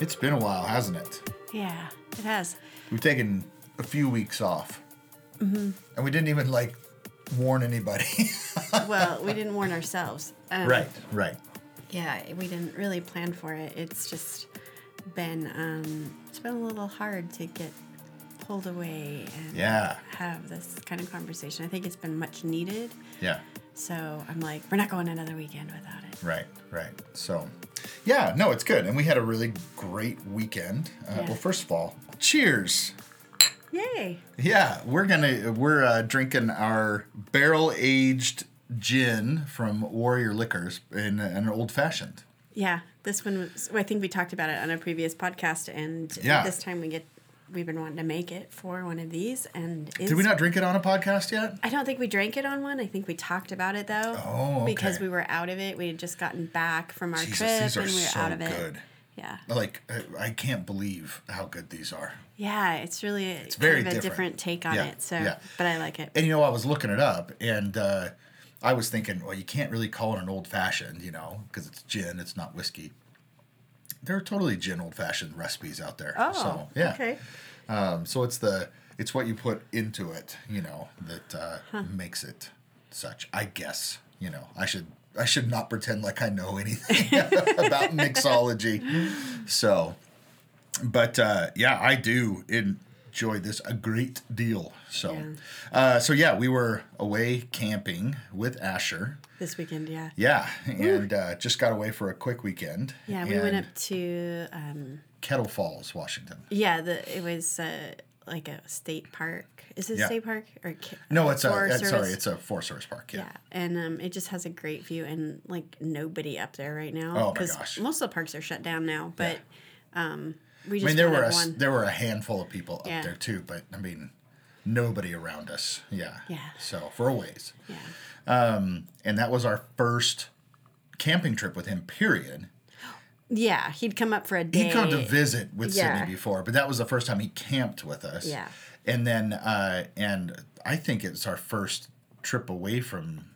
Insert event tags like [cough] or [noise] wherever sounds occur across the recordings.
It's been a while, hasn't it? Yeah, it has. We've taken a few weeks off. Mm-hmm. And we didn't even like warn anybody. [laughs] Well, we didn't warn ourselves. Um, right, right. Yeah, we didn't really plan for it. It's just been um, it's been a little hard to get pulled away and Yeah. have this kind of conversation. I think it's been much needed. Yeah. So I'm like, we're not going another weekend without it. Right, right. So, yeah, no, it's good. And we had a really great weekend. Uh, Yeah. Well, first of all, cheers. Yay! Yeah, we're gonna we're uh, drinking our barrel aged gin from Warrior Liquors in an old fashioned. Yeah, this one was. I think we talked about it on a previous podcast, and Yeah. this time we get. We've been wanting to make it for one of these, and it's, Did we not drink it on a podcast yet? I don't think we drank it on one. I think we talked about it though. Oh, okay. Because we were out of it. We had just gotten back from our Jesus, trip, and we were so out of it. good. Yeah, Like I, I can't believe how good these are. yeah. It's really it's very kind of a different. different take on Yeah, it. So, yeah. but I like it. And you know, I was looking it up, and uh, I was thinking, well, you can't really call it an old fashioned, you know, because it's gin, it's not whiskey. There are totally gin old fashioned recipes out there. Oh, so, yeah. okay. Um, so it's the it's what you put into it, you know, that uh, makes it such. I guess you know I should I should not pretend like I know anything [laughs] [laughs] about mixology. So, but uh, yeah, I do enjoy this a great deal. So, Yeah. uh, so yeah, we were away camping with Asher. This weekend, yeah. Yeah, and uh, just got away for a quick weekend. Yeah, we went up to um, Kettle Falls, Washington. yeah. The it was uh, like a state park. Is it Yeah. a state park or No, it's a Forest sorry, it's a Forest Service park. Yeah. Yeah, and um, it just has a great view and like nobody up there right now. Oh my gosh. Most of the parks are shut down now, but um, we I mean, there were a, one. there were a handful of people up there too, but I mean, nobody around us. Yeah. Yeah. So for a ways, yeah, and that was our first camping trip with him. Period. yeah, he'd come up for a day. He'd come to visit with Yeah. Sydney before, but that was the first time he camped with us. Yeah. And then, uh, and I think it's our first trip away from,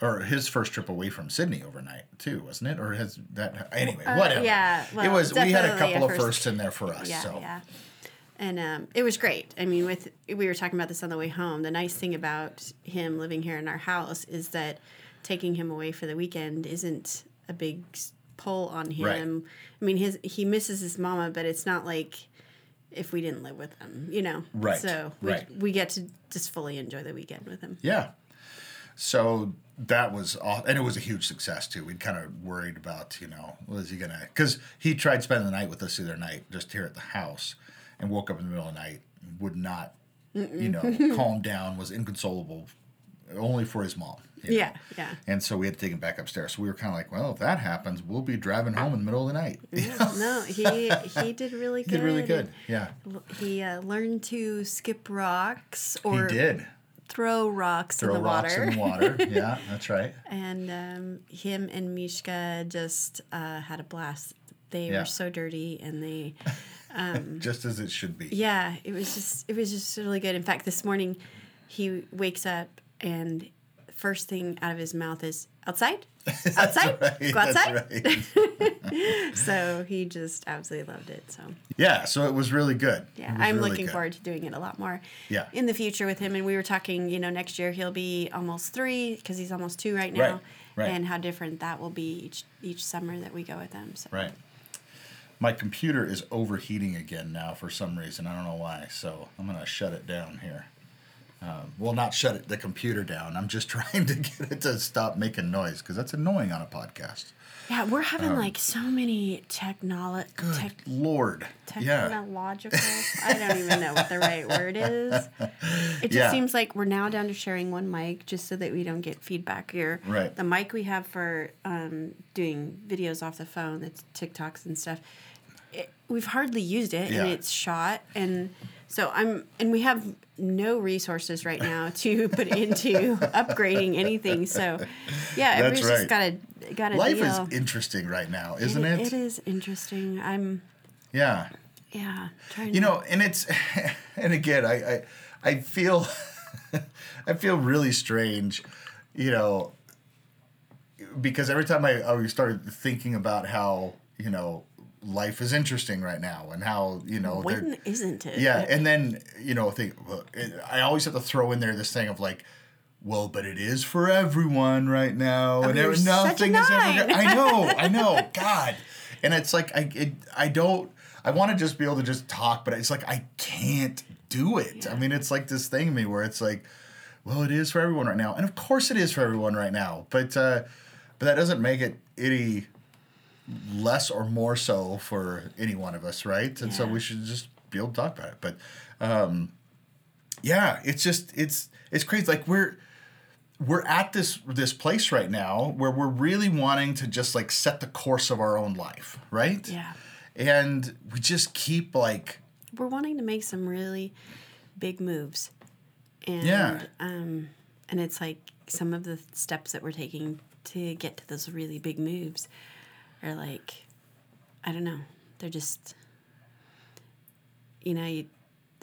or his first trip away from Sydney overnight too, wasn't it? Or has that anyway? Uh, whatever. yeah, well, it was. We had a definitely a couple of firsts in there for us. Yeah, so yeah. And um, it was great. I mean, with we were talking about this on the way home. The nice thing about him living here in our house is that taking him away for the weekend isn't a big pull on him. Right. I mean, his he misses his mama, but it's not like if we didn't live with him, you know. Right, So we, right. we get to just fully enjoy the weekend with him. Yeah. So that was aw- and it was a huge success too. We'd kind of worried about, you know, was he gonna? Because he tried spending the night with us the other night, just here at the house, and woke up in the middle of the night, would not, you know, [laughs] calm down, was inconsolable, only for his mom. you know. Yeah, yeah. And so we had to take him back upstairs. So we were kind of like, well, if that happens, we'll be driving home in the middle of the night. [laughs] no, he he did really good. [laughs] He did really good. Yeah, He uh, learned to skip rocks he or did. Throw rocks Throw in the rocks water. in the water. [laughs] Yeah, that's right. and um, him and Mishka just uh, had a blast. They Yeah. were so dirty, and they, [laughs] Just as it should be. yeah, it was just it was just really good. In fact, this morning, he wakes up and first thing out of his mouth is outside, [laughs] outside, Right, go outside. right. [laughs] So he just absolutely loved it. So Yeah, so it was really good. yeah, I'm really looking good. forward to doing it a lot more. Yeah. in the future with him. And we were talking, you know, next year he'll be almost three because he's almost two right now, Right, right. and how different that will be each each summer that we go with them. So. Right. My computer is overheating again now for some reason. I don't know why. So I'm gonna shut it down here. Um, well, not shut it, the computer down. I'm just [laughs] trying to get it to stop making noise because that's annoying on a podcast. Yeah, we're having like so many technolo- Um, Good tech- lord. Yeah. technological. I don't even know what the right word [laughs] is. It just Yeah. seems like we're now down to sharing one mic just so that we don't get feedback here. Right. The mic we have for um, doing videos off the phone, the TikToks and stuff. It, we've hardly used it, Yeah. and it's shot, and so I'm, and we have no resources right now [laughs] to put into upgrading anything. So, yeah, everybody's right. just got to got to Life deal. is interesting right now, isn't It- it? It is interesting. I'm Yeah. yeah trying. You know, and it's [laughs] and again, I I, I feel [laughs] I feel really strange, you know, because every time I, I started thinking about how you know life is interesting right now and how you know When isn't it? yeah, and then you know, think I always have to throw in there this thing of like, well, but it is for everyone right now, and you're such a nothing is ever. I know, I know, God, and it's like I, it, I don't, I want to just be able to just talk, but it's like I can't do it. I mean, it's like this thing in me where it's like, well, it is for everyone right now, and of course it is for everyone right now, but uh, but that doesn't make it any less or more so for any one of us, right? And so we should just be able to talk about it. But um, yeah, it's just it's it's crazy. Like we're we're at this this place right now where we're really wanting to just like set the course of our own life, right? Yeah. And we just keep like We're wanting to make some really big moves. And Yeah. um and it's like some of the steps that we're taking to get to those really big moves are like I don't know. They're just you know, you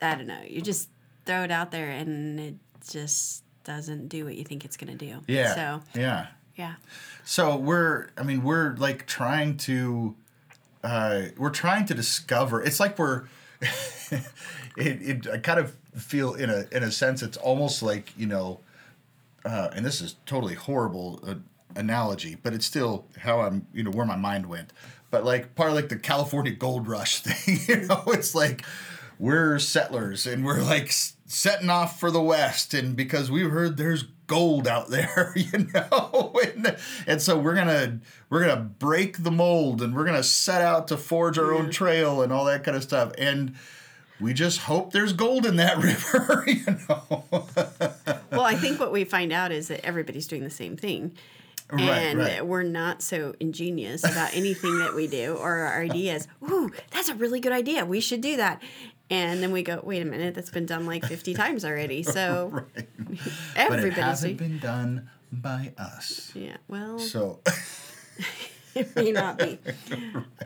I don't know. You just throw it out there and it just doesn't do what you think it's going to do. yeah, So, yeah. yeah. So we're, I mean, we're like trying to, uh, we're trying to discover. It's like we're, [laughs] it, it. I kind of feel in a in a sense, it's almost like you know, uh, and this is totally horrible uh, analogy, but it's still how I'm, you know, where my mind went. But like part of like the California gold rush [laughs] thing, you know, it's like we're settlers and we're like setting off for the west and because we've heard there's gold out [laughs] there you know [laughs] and, and so we're gonna we're gonna break the mold and we're gonna set out to forge our own trail and all that kind of stuff and we just hope there's gold in that river you know well, I think what we find out is that everybody's doing the same thing. And right. we're not so ingenious about anything that we do or our ideas. Ooh, that's a really good idea. We should do that. And then we go, wait a minute, that's been done like 50 times already. So [laughs] right. but it hasn't been done by us Yeah, well, so [laughs] it may not be.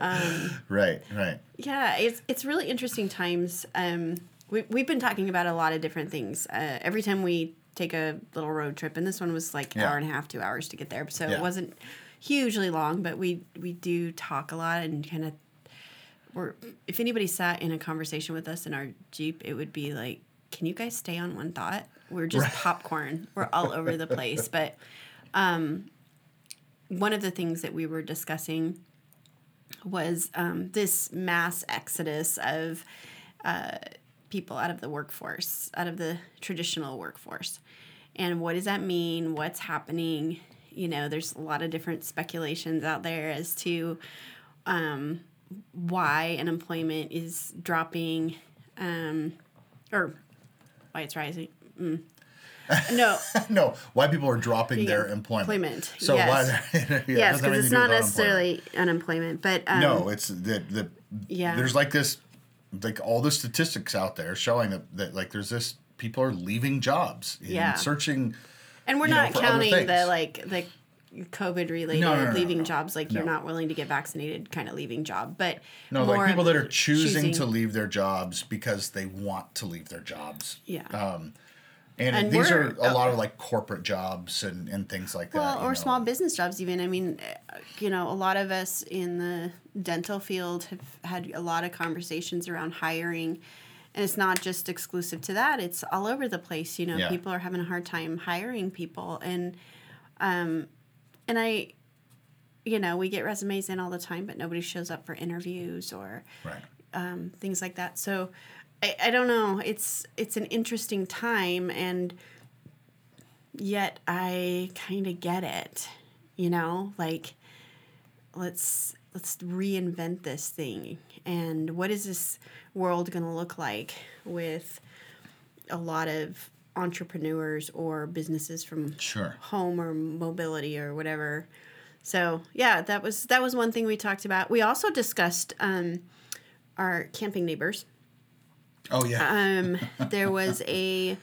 [laughs] right right Yeah, it's it's really interesting times. Um, we we've been talking about a lot of different things. Uh, every time we take a little road trip, and this one was like Yeah. hour and a half, two hours to get there, so Yeah. it wasn't hugely long. But we we do talk a lot and kind of. We're, if anybody sat in a conversation with us in our jeep, it would be like, "Can you guys stay on one thought? We're just popcorn. We're all over the place." But um, one of the things that we were discussing was um, this mass exodus of uh, people out of the workforce, out of the traditional workforce. And what does that mean? What's happening? You know, there's a lot of different speculations out there as to um, why unemployment is dropping um, or why it's rising. Mm. [laughs] No, no why people are dropping their employment employment, so yes. why [laughs] yeah, yes, because it's not necessarily unemployment, but um, No, it's the the Yeah. There's like this, like all the statistics out there showing that, that like there's this people are leaving jobs and Yeah. searching. And we're you know, not counting the like the COVID related No, no, no, leaving jobs, like you're not willing to get vaccinated, kind of leaving job, but No, like people that are of choosing, to leave their jobs because they want to leave their jobs. yeah, um, And, And these are a lot of like corporate jobs and, and things like well, that. you or know. small business jobs even. I mean, you know, a lot of us in the dental field have had a lot of conversations around hiring. And it's not just exclusive to that; it's all over the place. You know, Yeah. people are having a hard time hiring people, and um, and I, you know, we get resumes in all the time, but nobody shows up for interviews or Right. um, things like that. So I, I don't know. It's it's an interesting time, and yet I kind of get it. You know, like let's let's reinvent this thing. And what is this world going to look like with a lot of entrepreneurs or businesses from Sure. home or mobility or whatever. So yeah, that was that was one thing we talked about. We also discussed um, our camping neighbors. Oh yeah. Um, [laughs] there was a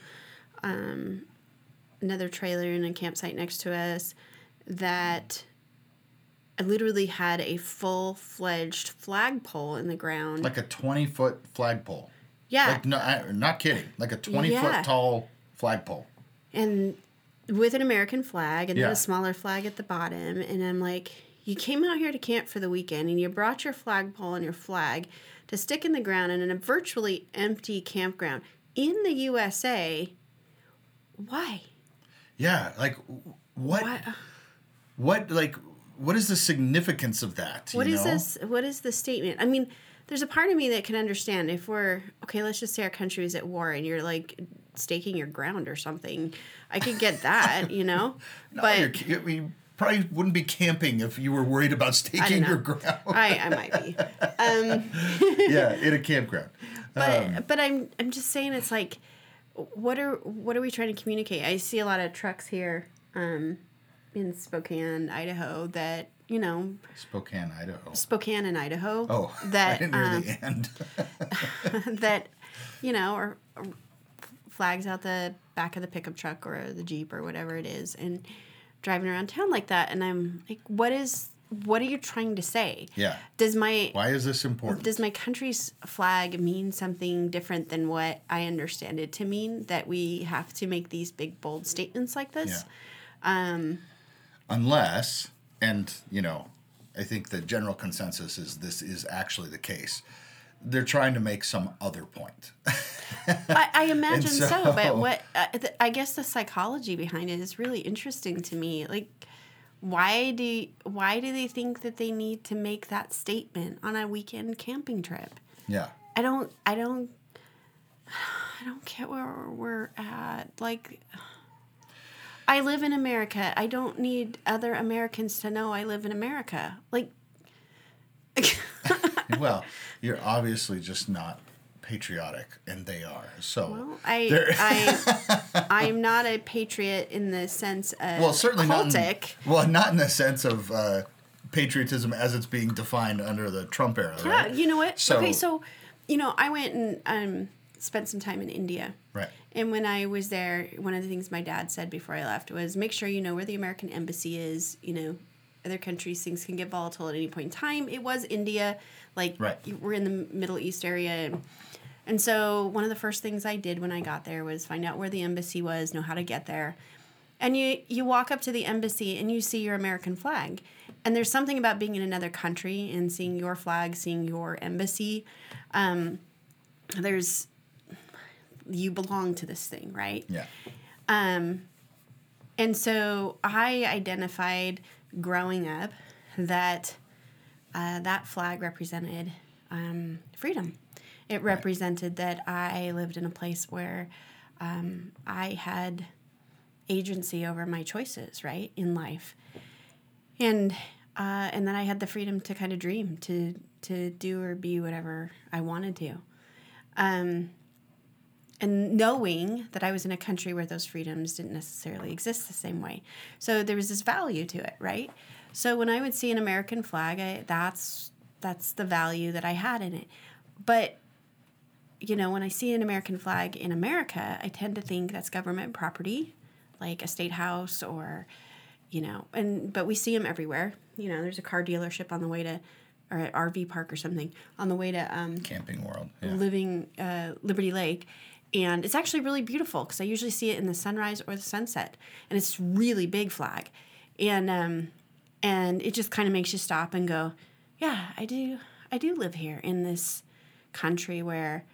um, another trailer in a campsite next to us that literally had a full fledged flagpole in the ground. like a twenty foot flagpole. yeah, Like no, I, not kidding. Like a twenty Yeah. foot tall flagpole. and with an American flag and then a smaller flag at the bottom. And I'm like, you came out here to camp for the weekend and you brought your flagpole and your flag to stick in the ground in a virtually empty campground in the USA. Why? Yeah, like what? Why? Uh what like what is the significance of that? What you is know? this? What is the statement? I mean, there's a part of me that can understand if we're okay. Let's just say our country is at war and you're like staking your ground or something. I could get that, you know. [laughs] No, but you're, ca- I mean, probably wouldn't be camping if you were worried about staking your ground. I, I might be. Um, [laughs] yeah, in a campground. but Um, but I'm I'm just saying it's like, what are what are we trying to communicate? I see a lot of trucks here, um, in Spokane, Idaho. That you know, Spokane, Idaho. Spokane and Idaho. Oh, [laughs] that didn't hear um, the end. [laughs] that you know are, are flags out the back of the pickup truck or the jeep or whatever it is and driving around town like that and i'm like what is what are you trying to say Yeah. does my Why is this important? does my country's flag mean something different than what i understand it to mean that we have to make these big bold statements like this Yeah. Unless, and you know, I think the general consensus is this is actually the case. They're trying to make some other point. I, I [laughs] imagine so, so- but what uh, th- I guess the psychology behind it is really interesting to me. Like, why do why do they think that they need to make that statement on a weekend camping trip? yeah. I don't I don't [sighs] I don't get where we're at. Like, I live in America. I don't need other Americans to know I live in America. Like, [laughs] Well, you're obviously just not patriotic, and they are. So, well, I, I, [laughs] I'm not a patriot in the sense of well, certainly not. In, well, not in the sense of uh, patriotism as it's being defined under the Trump era, Yeah, right? you know what? So- okay, so you know, I went and um, spent some time in India. Right. And when I was there, one of the things my dad said before I left was make sure you know where the American embassy is. You know, other countries things can get volatile at any point in time. It was India, like Right. we're in the Middle East area. And, and so one of the first things I did when I got there was find out where the embassy was, know how to get there. And you you walk up to the embassy and you see your American flag. And there's something about being in another country and seeing your flag, seeing your embassy. Um, there's you belong to this thing, right? Yeah. Um, and so I identified growing up that uh, that flag represented um, freedom. It represented that I lived in a place where um, I had agency over my choices, right, in life, and uh, and that I had the freedom to kind of dream, to to do or be whatever I wanted to. Um, and knowing that I was in a country where those freedoms didn't necessarily exist the same way. So there was this value to it, right? So when I would see an American flag, I, that's that's the value that I had in it. But you know, when I see an American flag in America, I tend to think that's government property, like a state house or you know, and but we see them everywhere. You know, there's a car dealership on the way to or an RV park or something on the way to um, Camping World. Yeah. living uh, Liberty Lake, and it's actually really beautiful because I usually see it in the sunrise or the sunset, and it's really big flag, and um, and it just kind of makes you stop and go, yeah, I do, I do live here in this country where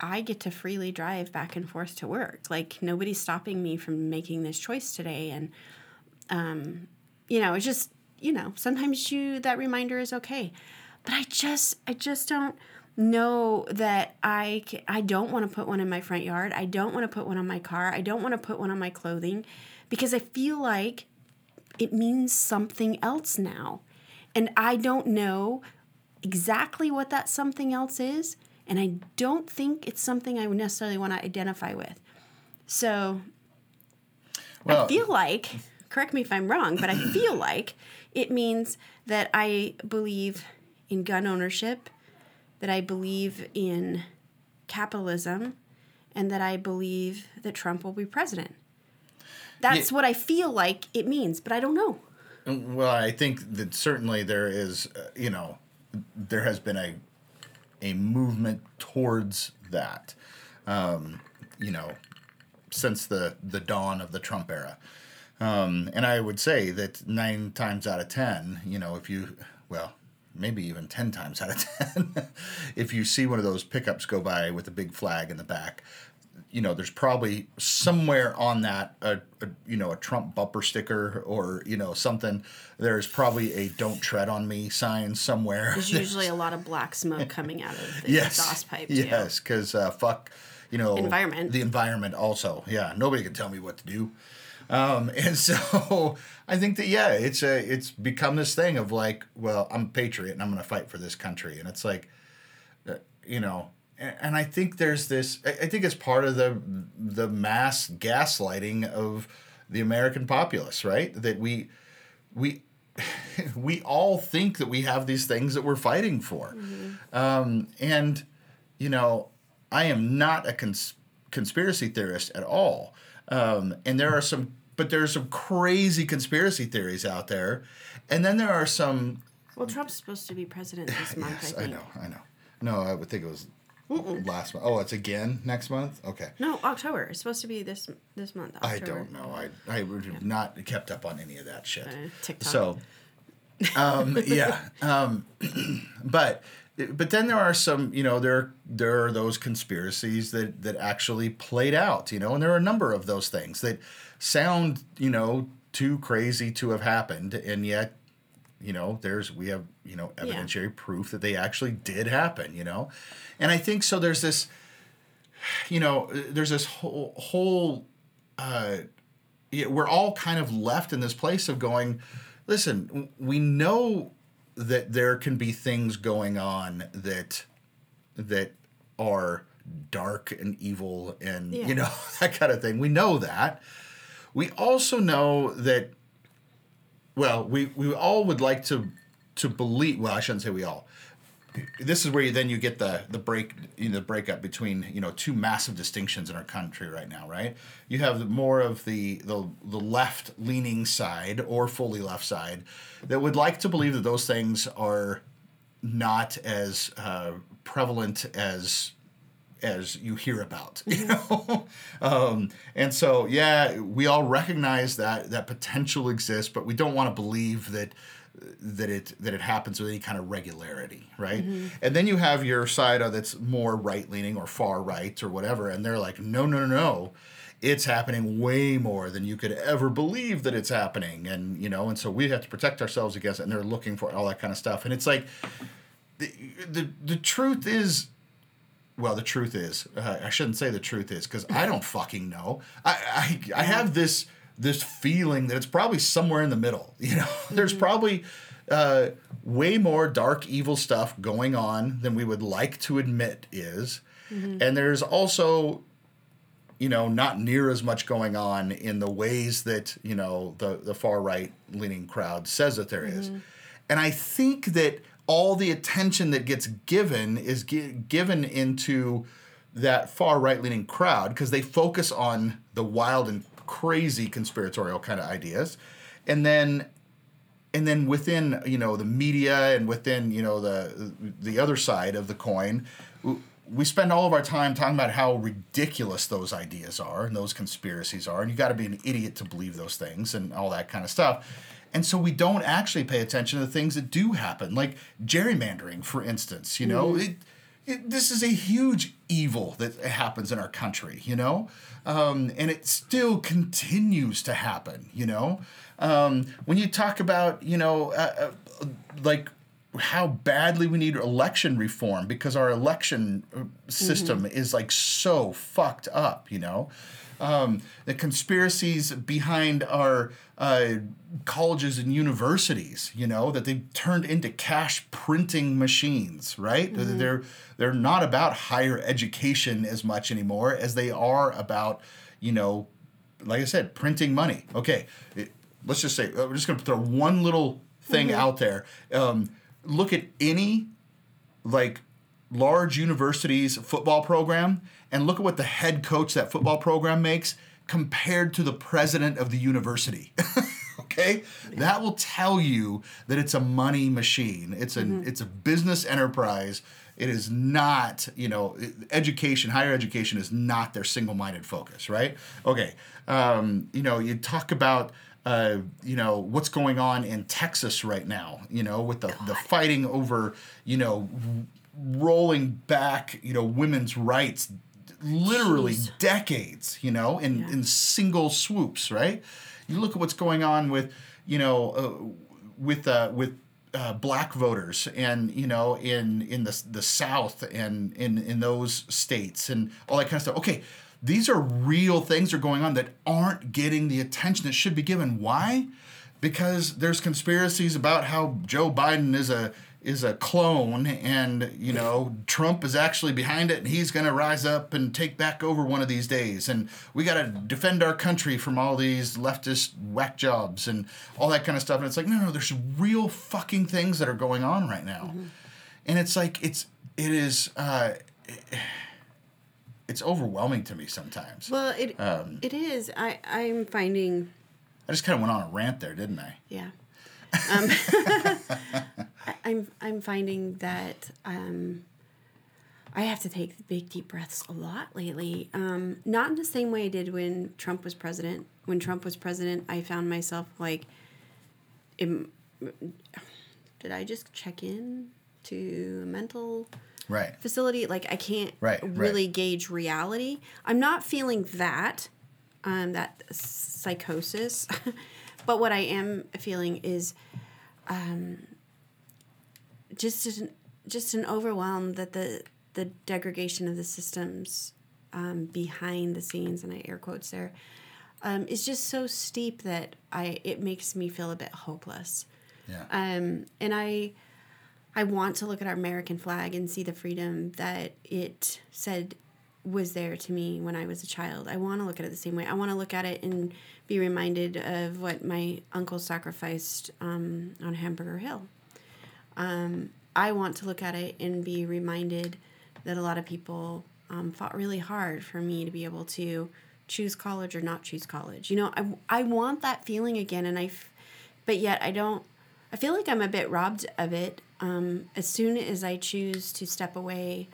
I get to freely drive back and forth to work. Like nobody's stopping me from making this choice today, and um, you know, it's just you know sometimes you that reminder is okay, but I just I just don't know that I ca- I don't want to put one in my front yard. I don't want to put one on my car. I don't want to put one on my clothing because I feel like it means something else now. And I don't know exactly what that something else is. And I don't think it's something I necessarily want to identify with. So Well, I feel like, correct me if I'm wrong, but I feel like it means that I believe in gun ownership, that I believe in capitalism, and that I believe that Trump will be president. That's Yeah. what I feel like it means, but I don't know. Well, I think that certainly there is, uh, you know, there has been a a movement towards that, um, you know, since the the dawn of the Trump era. Um, and I would say that nine times out of ten, you know, if you, well, maybe even 10 times out of [laughs] 10, if you see one of those pickups go by with a big flag in the back, you know, there's probably somewhere on that, a, a, you know, a Trump bumper sticker or, you know, something. There's probably a don't tread on me sign somewhere. There's [laughs] usually a lot of black smoke coming out of the yes. exhaust pipe, too. Yes, because uh, fuck, you know, Environment. The environment also. Yeah, nobody can tell me what to do. Um, [laughs] and so I think that yeah, it's a it's become this thing of like, well, I'm a patriot and I'm going to fight for this country, and it's like, uh, you know, and, and I think there's this. I, I think it's part of the the mass gaslighting of the American populace, right? That we we [laughs] we all think that we have these things that we're fighting for, um, and you know, I am not a cons- conspiracy theorist at all. Um, and there are some, but there are some crazy conspiracy theories out there, and then there are some. Well, Trump's supposed to be president this [laughs] month, Yes, I I know, I know. No, I would think it was last month. Oh, it's again next month. Okay. No, October. It's supposed to be this this month. October. I don't know. I I would have not kept up on any of that shit. Uh, TikTok. So, um, [laughs] yeah. Um, [clears throat] but but then there are some, you know, there there are those conspiracies that that actually played out, you know, and there are a number of those things that sound, you know, too crazy to have happened, and yet, you know, there's we have you know evidentiary proof that they actually did happen, you know, and I think so. There's this, you know, there's this whole whole. Uh, yeah, we're all kind of left in this place of going, listen, we know that there can be things going on that that are dark and evil and Yeah. you know [laughs] that kind of thing. We know that. We also know that well, we, we all would like to to believe well, I shouldn't say we all. This is where you, then you get the the break you know, the breakup between you know two massive distinctions in our country right now, right? You have more of the the the left leaning side or fully left side that would like to believe that those things are not as uh, prevalent as as you hear about [laughs] you know? Um, and so yeah we all recognize that that potential exists but we don't want to believe that that it that it happens with any kind of regularity right? And then you have your side that's more right leaning or far right or whatever and they're like no no no no. It's happening way more than you could ever believe that it's happening and you know and so we have to protect ourselves against it and they're looking for all that kind of stuff. And it's like the the, the truth is well, the truth is, uh, I shouldn't say the truth is because I don't fucking know. I, I I have this this feeling that it's probably somewhere in the middle. [laughs] You know, there's probably uh, way more dark, evil stuff going on than we would like to admit is, and there's also you know, not near as much going on in the ways that, you know, the, the far right leaning crowd says that there is. And I think that all the attention that gets given is gi- given into that far right leaning crowd because they focus on the wild and crazy conspiratorial kind of ideas. And then and then within you know the media and within you know the the other side of the coin we spend all of our time talking about how ridiculous those ideas are and those conspiracies are and you got to be an idiot to believe those things and all that kind of stuff and so we don't actually pay attention to the things that do happen like gerrymandering for instance you know? It, it, this is a huge evil that happens in our country, you know, um, and it still continues to happen, you know. Um, when you talk about, you know, uh, uh, like how badly we need election reform because our election uh, system is like so fucked up, you know. Um, the conspiracies behind our uh, colleges and universities, you know, that they've turned into cash printing machines, right? They're they're not about higher education as much anymore as they are about, you know, like I said, printing money. Okay, it- let's just say uh, we're just gonna throw one little thing out there. Um, look at any like large university's football program and look at what the head coach that football program makes compared to the president of the university. [laughs] okay? That will tell you that it's a money machine. It's a it's a business enterprise. It is not, you know, education, higher education is not their single-minded focus, right? Okay. Um, you know, you talk about uh, you know what's going on in Texas right now. You know, with the the fighting over you know rolling back you know women's rights, literally Jeez. decades. You know, in Yeah. in single swoops. Right. You look at what's going on with you know uh, with uh, with uh, black voters and you know in in the the South and in in those states and all that kind of stuff. Okay, these are real things that are going on that aren't getting the attention that should be given. Why? Because there's conspiracies about how Joe Biden is a is a clone and you know Trump is actually behind it and he's going to rise up and take back over one of these days and we got to defend our country from all these leftist whack jobs and all that kind of stuff and it's like no no there's real fucking things that are going on right now and it's like it's it is uh it's overwhelming to me sometimes Well, it Um, it is. I I'm finding i just kind of went on a rant there didn't i yeah. Um, [laughs] I'm I'm finding that um, I have to take big deep breaths a lot lately. Um, not in the same way I did when Trump was president. When Trump was president, I found myself like, im- did I just check in to a mental right facility? Like I can't Right, right. really gauge reality. I'm not feeling that, um, that psychosis, [laughs] but what I am feeling is, um, just an, just an overwhelm that the the degradation of the systems um, behind the scenes, and I air quotes there, um, is just so steep that I it makes me feel a bit hopeless. yeah Um, and I, I want to look at our American flag and see the freedom that it said was there to me when I was a child. I want to look at it the same way. I want to look at it and be reminded of what my uncle sacrificed um, on Hamburger Hill. Um, I want to look at it and be reminded that a lot of people um, fought really hard for me to be able to choose college or not choose college. You know, I, I want that feeling again, and I, but yet I don't. I feel like I'm a bit robbed of it. Um, as soon as I choose to step away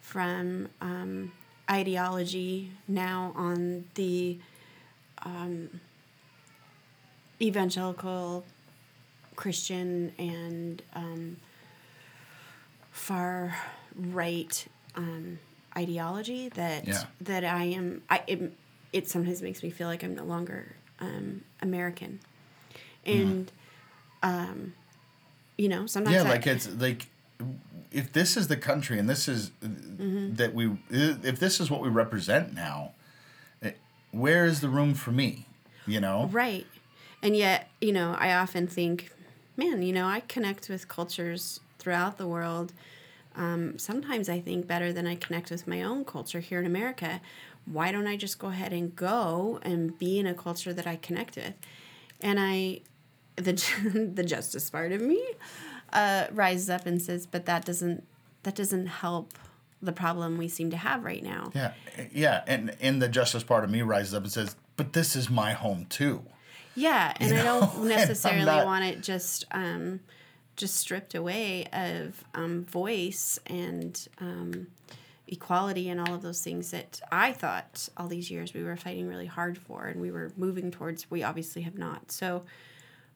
from um, ideology now on the um, evangelical Christian and um, far right um, ideology that Yeah. that I am. I it, it sometimes makes me feel like I'm no longer um, American, and um, you know sometimes yeah I- like it's like if this is the country and this is Mm-hmm. that we if this is what we represent now it, where is the room for me you know Right. And yet, you know, I often think, man, you know, I connect with cultures throughout the world. Um, sometimes I think better than I connect with my own culture here in America. Why don't I just go ahead and go and be in a culture that I connect with? And I, the [laughs] the justice part of me, uh, rises up and says, but that doesn't that doesn't help the problem we seem to have right now. yeah yeah and and the justice part of me rises up and says but this is my home too Yeah, and You I know, don't [laughs] necessarily not- want it just um, just stripped away of um, voice and um, equality and all of those things that I thought all these years we were fighting really hard for and we were moving towards. We obviously have not. So,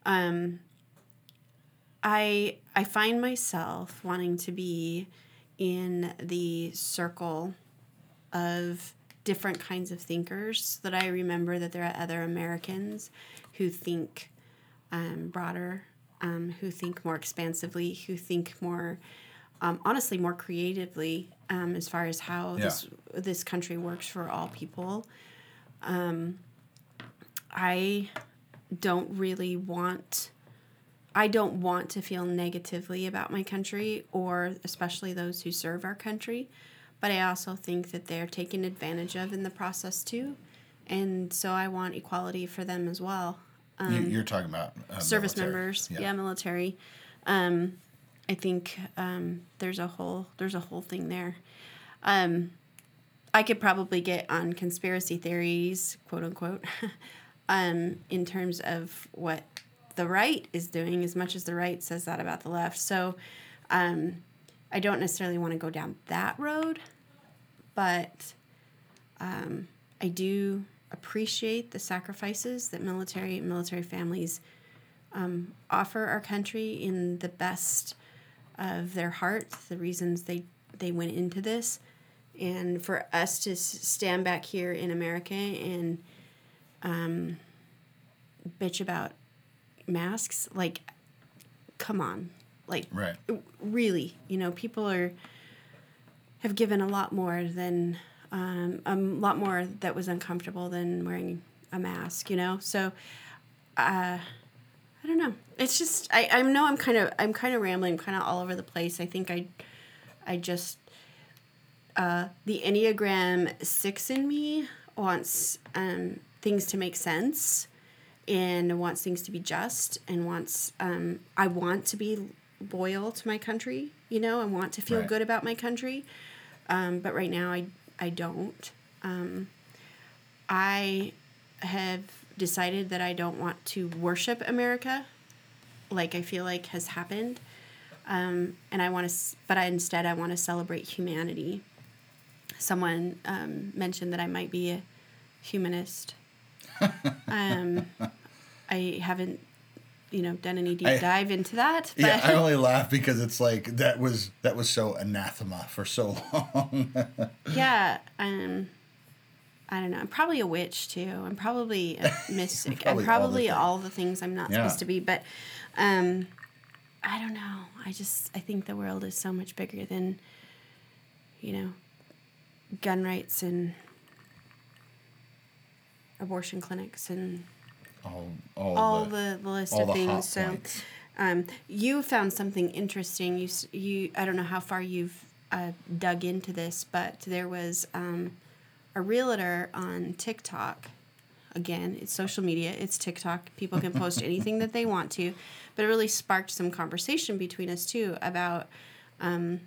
um, I I find myself wanting to be in the circle of different kinds of thinkers that I remember that there are other Americans who think um, broader, um, who think more expansively, who think more, um, honestly, more creatively um, as far as how Yeah. this this country works for all people. Um, I don't really want. I don't want to feel negatively about my country or especially those who serve our country, but I also think that they're taken advantage of in the process too. And so I want equality for them as well. you, you're talking about uh, Um, Service military. members, yeah, military. Um, I think um, there's a whole there's a whole thing there. Um, I could probably get on conspiracy theories, quote unquote, [laughs] um, in terms of what the right is doing, as much as the right says that about the left. So um, I don't necessarily want to go down that road, but um, I do appreciate the sacrifices that military and military families um, offer our country in the best of their hearts, the reasons they, they went into this. And for us to stand back here in America and um, bitch about masks, like, come on. Like, right. really, you know, people are have given a lot more than um, a lot more that was uncomfortable than wearing a mask, you know. So, uh, I don't know. It's just I, I know I'm kind of I'm kind of rambling, kind of all over the place. I think I I just uh, the Enneagram six in me wants um, things to make sense and wants things to be just and wants um, I want to be loyal to my country. You know, I want to feel Right. good about my country. Um, but right now I I don't. Um, I have decided that I don't want to worship America, like I feel like has happened, um, and I want to. But I instead I want to celebrate humanity. Someone um, mentioned that I might be a humanist. [laughs] um, I haven't, you know, done any deep I- dive into that. But Yeah, I only [laughs] laugh because it's like that was that was so anathema for so long. [laughs] yeah, um, I don't know. I'm probably a witch too. I'm probably a mystic. I'm Probably all the things. all the things I'm not Yeah. supposed to be. But um, I don't know. I just I think the world is so much bigger than you know gun rights and abortion clinics and all all, all the, the, the list all of the things. So um, you found something interesting. You you I don't know how far you've uh, dug into this, but there was um, a realtor on TikTok. Again, it's social media. It's TikTok. People can post [laughs] anything that they want to, but it really sparked some conversation between us too about um,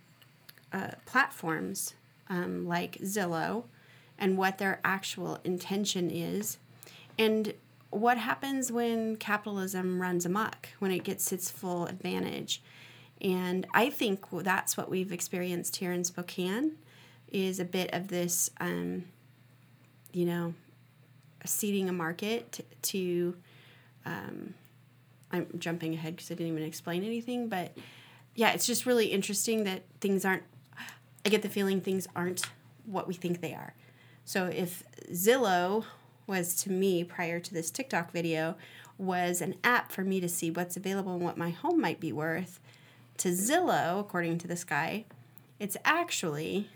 uh, platforms um, like Zillow and what their actual intention is and what happens when capitalism runs amok, when it gets its full advantage. And I think that's what we've experienced here in Spokane is a bit of this, um, you know, seeding a market to, um, I'm jumping ahead because I didn't even explain anything, but yeah, it's just really interesting that things aren't, I get the feeling things aren't what we think they are. So if Zillow was to me prior to this TikTok video was an app for me to see what's available and what my home might be worth, to Zillow, according to this guy, it's actually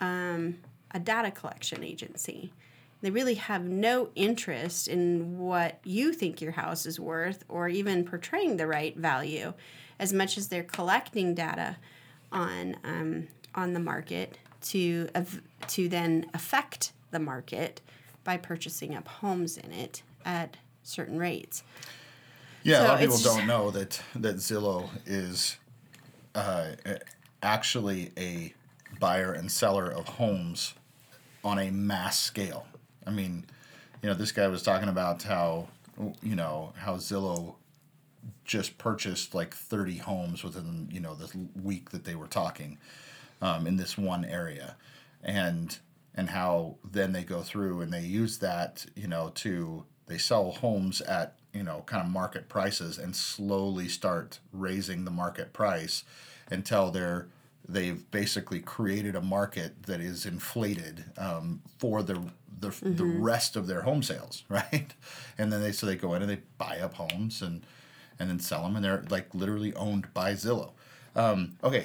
um, a data collection agency. They really have no interest in what you think your house is worth or even portraying the right value as much as they're collecting data on um, on the market to to then affect the market by purchasing up homes in it at certain rates. Yeah, a lot of people don't know that that Zillow is uh, actually a buyer and seller of homes on a mass scale. I mean, you know, this guy was talking about how you know how Zillow just purchased like 30 homes within you know the week that they were talking um, in this one area. And and how then they go through and they use that you know to they sell homes at you know kind of market prices and slowly start raising the market price until they're they've basically created a market that is inflated um, for the the, the rest of their home sales [laughs] right? And then they so they go in and they buy up homes and and then sell them and they're like literally owned by Zillow um, okay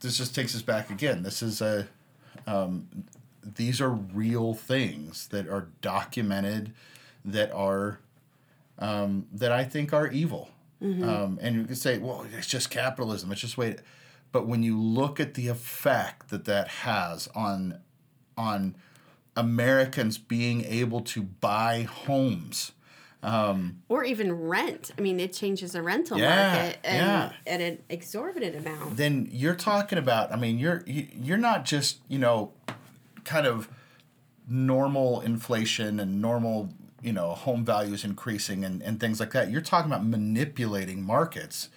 this just takes us back again this is a these are real things that are documented that are um, that I think are evil. Um, and you can say, well, it's just capitalism. It's just wait. But when you look at the effect that that has on on Americans being able to buy homes, Or even rent. I mean, it changes the rental Yeah, market and, yeah. at an exorbitant amount. then you're talking about. I mean, you're you- you're not just you know, kind of normal inflation and normal you know home values increasing and, and things like that. You're talking about manipulating markets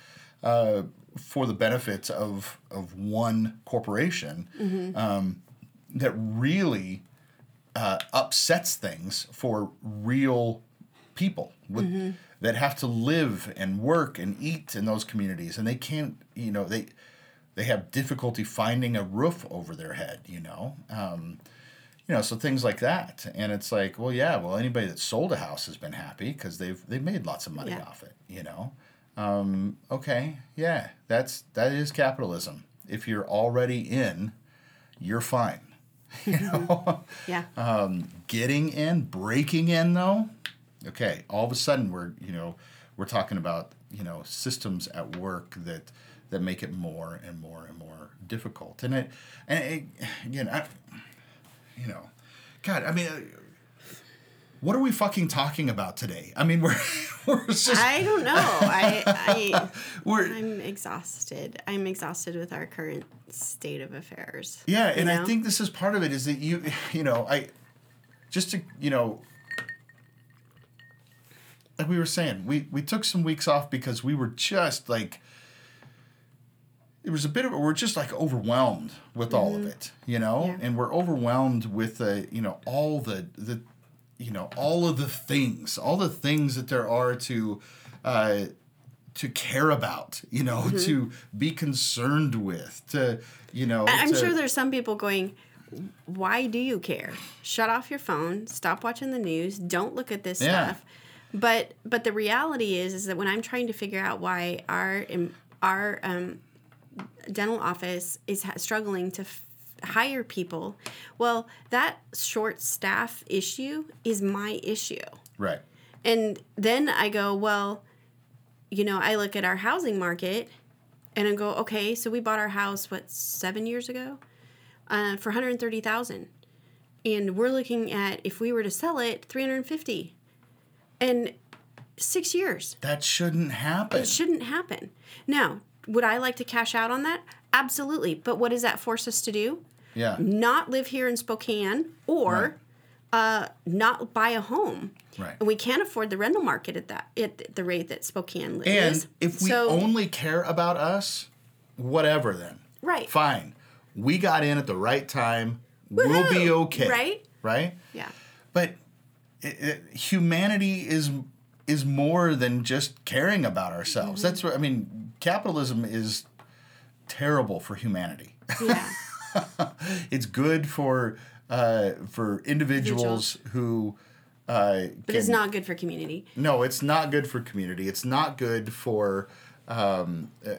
uh, for the benefits of of one corporation um, that really uh, upsets things for real people with, that have to live and work and eat in those communities, and they can't. You know they they have difficulty finding a roof over their head. You know. Um, you know, so things like that, and it's like, well, yeah, well, anybody that sold a house has been happy because they've they've made lots of money Yeah. off it. You know, um, okay, yeah, that's that is capitalism. If you're already in, you're fine. [laughs] You know, Yeah. um, getting in, breaking in though, okay, all of a sudden we're you know we're talking about you know systems at work that that make it more and more and more difficult, and it and it, again, I, you know, God, I mean. Uh, what are we fucking talking about today? I mean, [laughs] we're we're just I don't know. I, I [laughs] we're I'm exhausted. I'm exhausted with our current state of affairs. Yeah, and I think this is part of it is that you you know, I just to you know like we were saying, we we took some weeks off because we were just like it was a bit of we're just like overwhelmed with all of it, you know? Mm-hmm. Yeah. And we're overwhelmed with the, you know, all the the you know, all of the things, all the things that there are to uh to care about, you know, to be concerned with, to you know, Mm-hmm. I'm to- sure there's some people going, why do you care? Shut off your phone. Stop watching the news. Don't look at this Yeah. stuff. But but the reality is is that when I'm trying to figure out why our our um, dental office is ha- struggling to f- hire people, well, that short staff issue is my issue. right. And then I go, well, you know, I look at our housing market and I go, okay, so we bought our house what seven years ago uh, for one hundred thirty thousand, and we're looking at if we were to sell it, three hundred fifty, and six years. That shouldn't happen. It shouldn't happen. Now, would I like to cash out on that? Absolutely. But what does that force us to do? yeah. Not live here in Spokane or uh, not buy a home. Right. And we can't afford the rental market at that at the rate that Spokane And is. And if we So- only care about us, whatever then. Right. Fine. We got in at the right time. We'll be okay. Right? Right? yeah. But it, it, humanity is is more than just caring about ourselves. Mm-hmm. That's what I mean. Capitalism is terrible for humanity. Yeah. [laughs] it's good for uh, for individuals who. Uh, But it's not good for community. No, it's not good for community. It's not good for um, uh,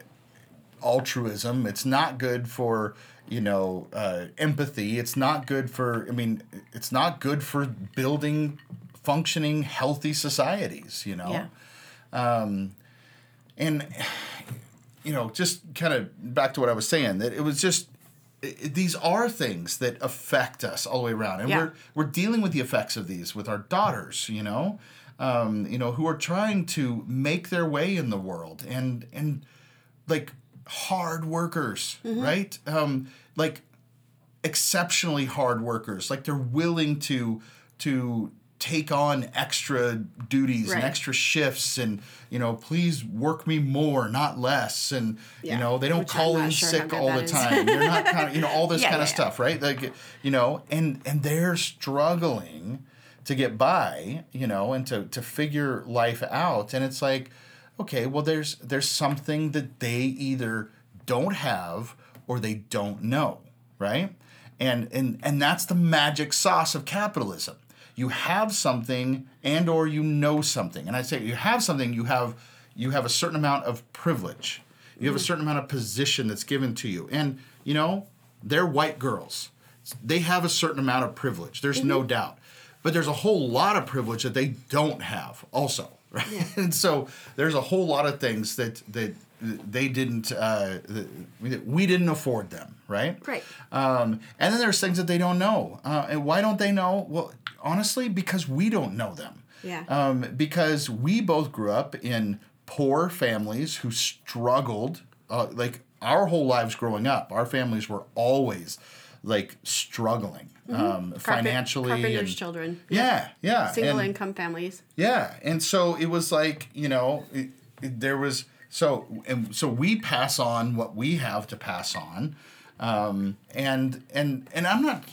altruism. It's not good for you know uh, empathy. It's not good for. I mean, it's not good for building functioning, healthy societies. You know, Yeah. and you know, just kind of back to what I was saying that it was just. These are things that affect us all the way around, and Yeah. we're we're dealing with the effects of these with our daughters, you know, um, you know, who are trying to make their way in the world, and and like hard workers, right? Um, like exceptionally hard workers. Like they're willing to to take on extra duties Right. and extra shifts and you know please work me more not less and you know they don't Which call in sure sick all the is. time they're not [laughs] kind of you know all this Yeah, kind of yeah, yeah. stuff right like you know and and they're struggling to get by you know and to to figure life out and it's like okay well there's there's something that they either don't have or they don't know right? And and and that's the magic sauce of capitalism. You have something and or you know something. And i say you have something you have you have a certain amount of privilege. You have a mm-hmm. certain amount of position that's given to you. And you know they're white girls. They have a certain amount of privilege. There's no mm-hmm. doubt. But there's a whole lot of privilege that they don't have also right? [laughs] And so there's a whole lot of things that that they didn't uh, that we didn't afford them right? Right. um, and then there's things that they don't know. Uh, and why don't they know? Well honestly because we don't know them. Yeah. um, because we both grew up in poor families who struggled uh, like our whole lives growing up our families were always like struggling um, Mm-hmm. Carpet- financially carpenters' and children. yeah yeah Single and- income families. yeah, and so it was like you know, it, it- there was so and so we pass on what we have to pass on, um, and and and I'm not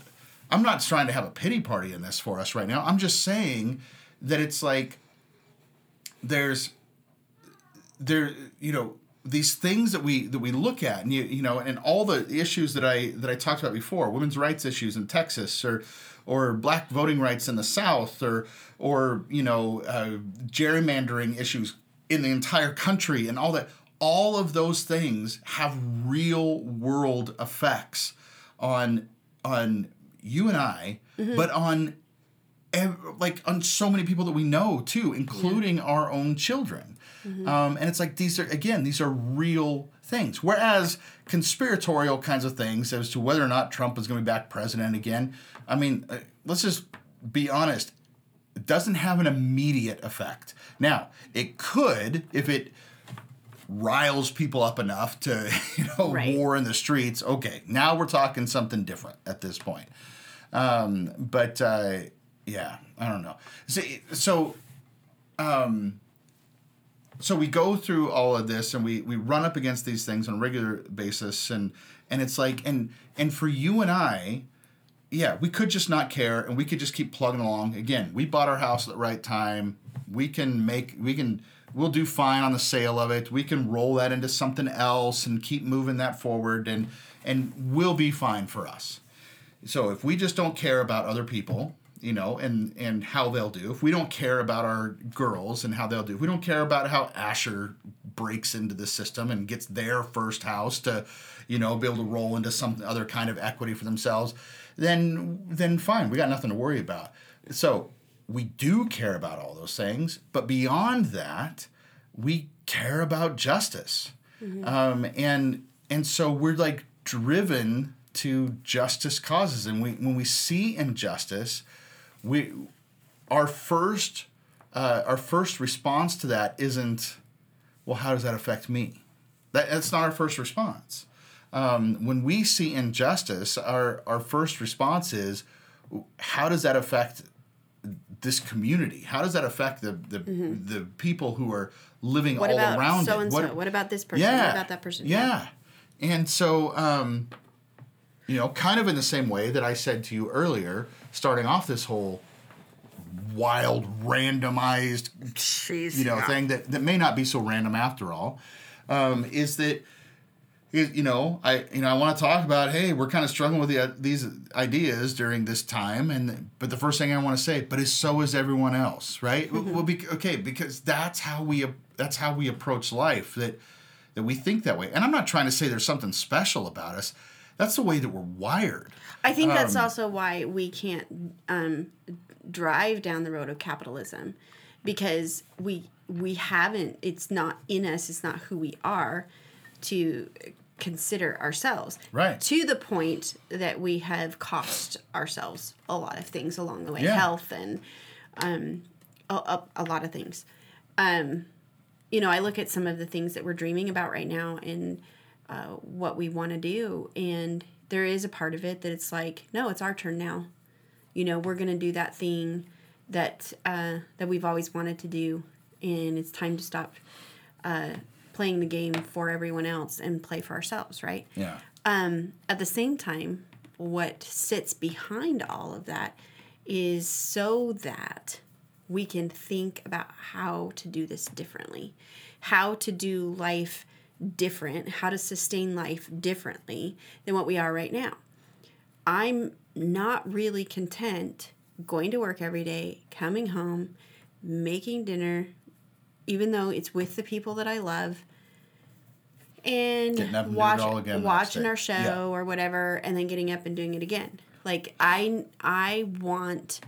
I'm not trying to have a pity party in this for us right now. I'm just saying that it's like there's there you know these things that we that we look at and you you know and all the issues that I that I talked about before women's rights issues in Texas or or black voting rights in the South or or you know uh, gerrymandering issues in the entire country and all that all of those things have real world effects on on you and I but on like on so many people that we know too, including our own children. Um, and it's like these are again these are real things. Whereas conspiratorial kinds of things as to whether or not Trump is going to be back president again, I mean, uh, let's just be honest. It doesn't have an immediate effect. Now, it could if it riles people up enough to [laughs] you know Right. war in the streets. Okay, now we're talking something different at this point. Um, but uh, yeah, I don't know. So, so, um, so we go through all of this and we we run up against these things on a regular basis, and and it's like and and for you and I, yeah, we could just not care and we could just keep plugging along. Again, we bought our house at the right time. We can make we can we'll do fine on the sale of it. We can roll that into something else and keep moving that forward and and we'll be fine for us. So if we just don't care about other people, you know, and and how they'll do, if we don't care about our girls and how they'll do, if we don't care about how Asher breaks into the system and gets their first house to, you know, be able to roll into some other kind of equity for themselves, then then fine, we got nothing to worry about. So we do care about all those things, but beyond that, we care about justice, um, and and so we're like driven to justice causes, and we when we see injustice, we our first uh, our first response to that isn't, well, how does that affect me? That, that's not our first response. Um, when we see injustice, our our first response is, how does that affect this community? How does that affect the the, the people who are living Mm-hmm. What all about around so it? and so? What about this person? yeah, What about that person? Yeah, and so um, you know, kind of in the same way that I said to you earlier, starting off this whole wild, randomized Jeez, you know yeah. thing that, that may not be so random after all um, is that you know i you know i want to talk about hey we're kind of struggling with the, uh, these ideas during this time and but the first thing i want to say but is so is everyone else right? Well be, okay because that's how we that's how we approach life that that we think that way. And i'm not trying to say there's something special about us that's the way that we're wired I think that's Um, also why we can't um, drive down the road of capitalism, because we we haven't. It's not in us. It's not who we are to consider ourselves. Right. To the point that we have cost ourselves a lot of things along the way, Yeah. health and um, a, a, a lot of things. Um, you know, I look at some of the things that we're dreaming about right now and uh, what we want to do, and there is a part of it that it's like, no, it's our turn now. You know, we're gonna do that thing that uh, that we've always wanted to do, and it's time to stop uh, playing the game for everyone else and play for ourselves, right? yeah Um, at the same time, what sits behind all of that is so that we can think about how to do this differently, how to do life different, how to sustain life differently than what we are right now. I'm not really content going to work every day, coming home, making dinner, even though it's with the people that I love, and and watch, again watching our show Yeah. or whatever, and then getting up and doing it again. Like I, I want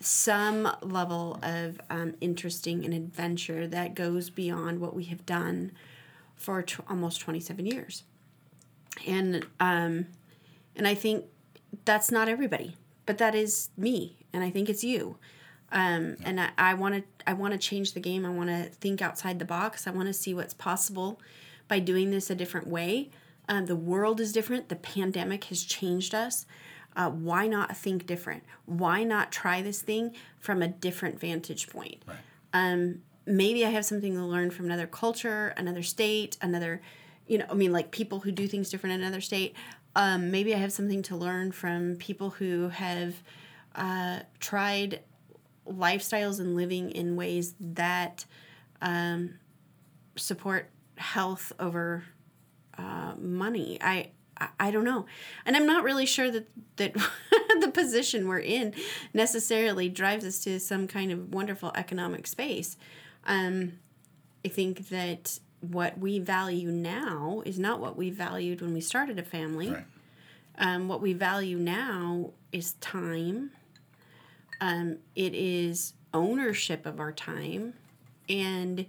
some level of um, interesting and adventure that goes beyond what we have done for tw- almost 27 years and um, and I think that's not everybody, but that is me, and I think it's you. Um, and I, I want to I want to change the game. I want to think outside the box. I want to see what's possible by doing this a different way. Um, the world is different. The pandemic has changed us. Uh, why not think different? Why not try this thing from a different vantage point? Um, maybe I have something to learn from another culture, another state, another you know, I mean, like people who do things different in another state. Um, maybe I have something to learn from people who have uh, tried lifestyles and living in ways that um, support health over uh, money. I, I I don't know, and I'm not really sure that that [laughs] the position we're in necessarily drives us to some kind of wonderful economic space. Um, I think that what we value now is not what we valued when we started a family. Right. Um, what we value now is time. Um, it is ownership of our time, and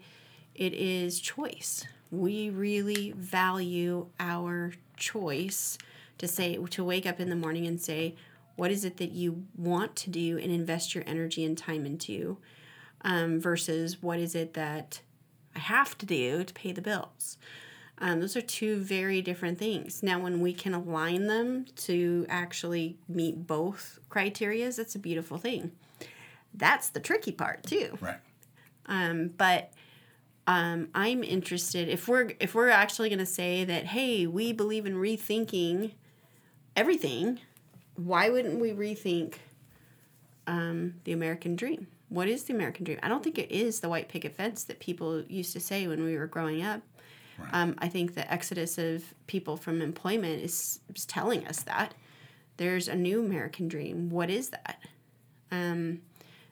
it is choice. We really value our choice to say to wake up in the morning and say, what is it that you want to do and invest your energy and time into, um, versus what is it that I have to do to pay the bills. Um, those are two very different things. Now, when we can align them to actually meet both criterias, that's a beautiful thing. That's the tricky part too. Right. Um, but um, I'm interested if we're if we're actually going to say that hey, we believe in rethinking everything. Why wouldn't we rethink um, the American dream? What is the American dream? I don't think it is the white picket fence that people used to say when we were growing up. Um, I think the exodus of people from employment is, is telling us that there's a new American dream. What is that? Um,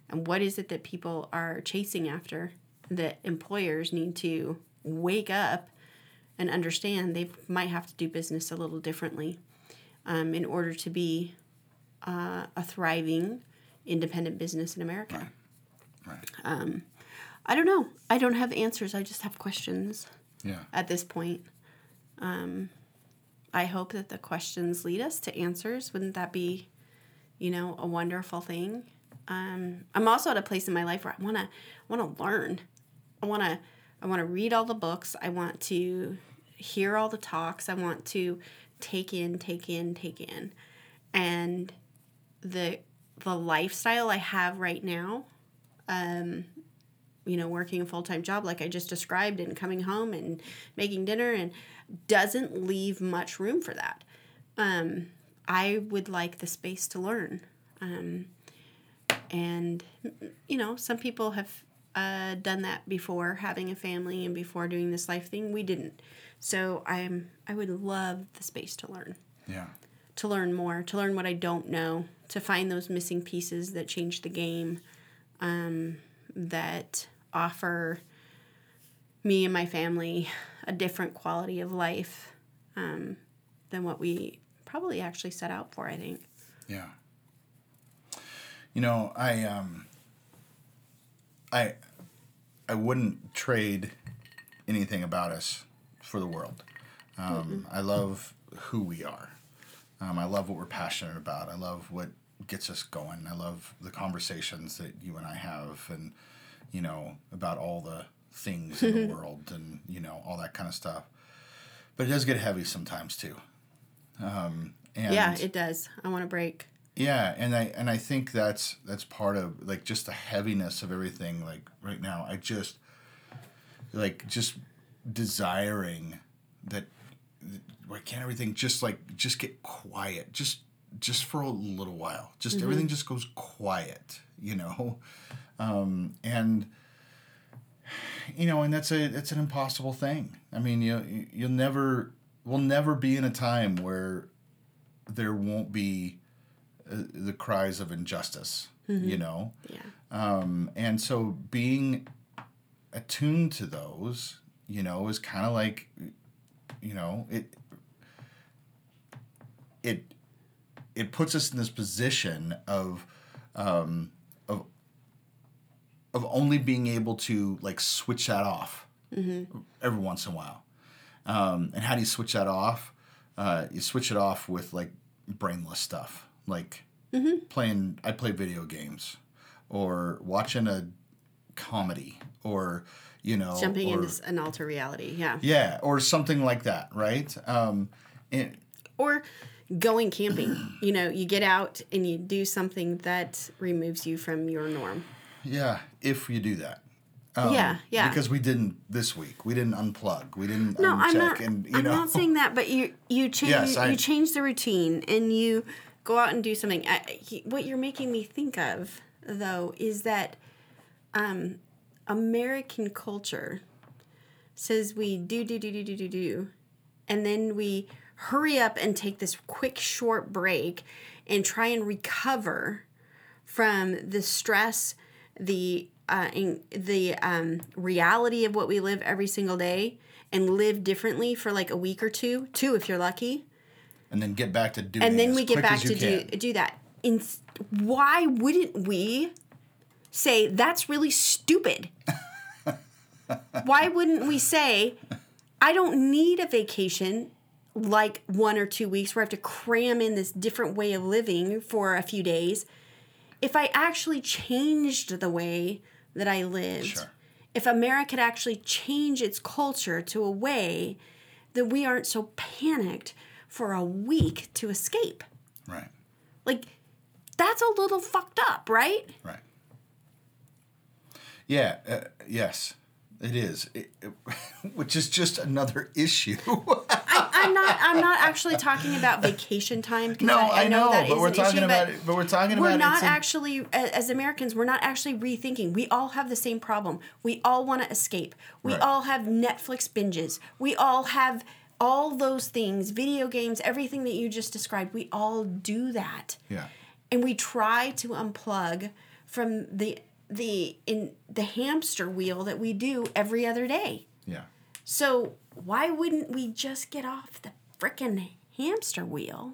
and what is it that people are chasing after that employers need to wake up and understand they might have to do business a little differently um, in order to be uh, a thriving independent business in America. Right. I don't know. I don't have answers. I just have questions Yeah. at this point. Um, I hope that the questions lead us to answers. Wouldn't that be, you know, a wonderful thing? Um, I'm also at a place in my life where I wanna wanna learn. I wanna I wanna read all the books. I want to hear all the talks. I want to take in, take in, take in, and the the lifestyle I have right now you know, working a full time job like I just described and coming home and making dinner and doesn't leave much room for that. Um, I would like the space to learn. Um, and, you know, some people have uh, done that before having a family and before doing this life thing. We didn't. So I'm, I would love the space to learn Yeah. to learn more, to learn what I don't know, to find those missing pieces that change the game, um, that offer me and my family a different quality of life um, than what we probably actually set out for, I think. Yeah. You know, I um I I wouldn't trade anything about us for the world. Um, I love who we are. Um, I love what we're passionate about. I love what gets us going. I love the conversations that you and I have, and you know about all the things in the [laughs] world, and you know all that kind of stuff. But it does get heavy sometimes too. Um, and yeah, it does. I want to break. yeah, and I and I think that's that's part of like just the heaviness of everything. Like right now, I just like just desiring that. Why can't everything just like just get quiet? Just just for a little while. Just everything just goes quiet, you know, um, and you know, and that's a that's an impossible thing. I mean, you you'll never we'll never be in a time where there won't be uh, the cries of injustice, you know? Yeah. Um, and so being attuned to those, you know, is kind of like, you know, it, it, it puts us in this position of, um, of, of only being able to like switch that off every once in a while. Um, and how do you switch that off? Uh, you switch it off with like brainless stuff, like playing. I play video games, or watching a comedy, or you know, Jumping or, into an alter reality. Yeah. yeah, or something like that, right? Um, and Or going camping. you know, you get out and you do something that removes you from your norm. Yeah, if you do that. yeah, yeah. Because we didn't this week. We didn't unplug. We didn't no, I'm not. and you I'm know not saying that, but you you [laughs] change Yes, I- you change the routine and you go out and do something. I, what you're making me think of though is that um, American culture says we do do do do do do do, and then we hurry up and take this quick short break and try and recover from the stress, the uh, in, the um, reality of what we live every single day, and live differently for like a week or two, two if you're lucky, and then get back to doing and then we get back to do do that. In, why wouldn't we say that's really stupid? [laughs] why wouldn't we say I don't need a vacation like one or two weeks where I have to cram in this different way of living for a few days? If I actually changed the way that I lived, Sure. if America could actually change its culture to a way that we aren't so panicked for a week to escape. Right. Like, that's a little fucked up, right? Right. Yeah. Uh, yes, it is. It, it- [laughs] which is just another issue. [laughs] I, I'm not. I'm not actually talking about vacation time. because No, I know, that but we're talking issue, about it- but we're talking about we're about not it's a- actually a- as Americans. We're not actually rethinking. We all have the same problem. We all want to escape. We Right. all have Netflix binges. We all have all those things, video games, everything that you just described. We all do that. yeah. and we try to unplug from the the in the hamster wheel that we do every other day. Yeah. So why wouldn't we just get off the frickin' hamster wheel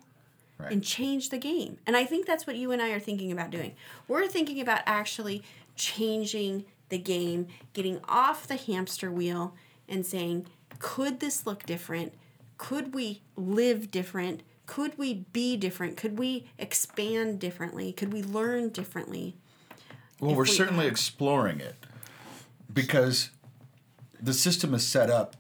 Right. and change the game? And I think that's what you and I are thinking about doing. We're thinking about actually changing the game, getting off the hamster wheel and saying, could this look different? Could we live different? Could we be different? Could we expand differently? Could we learn differently? Well, we're we- certainly exploring it because the system is set up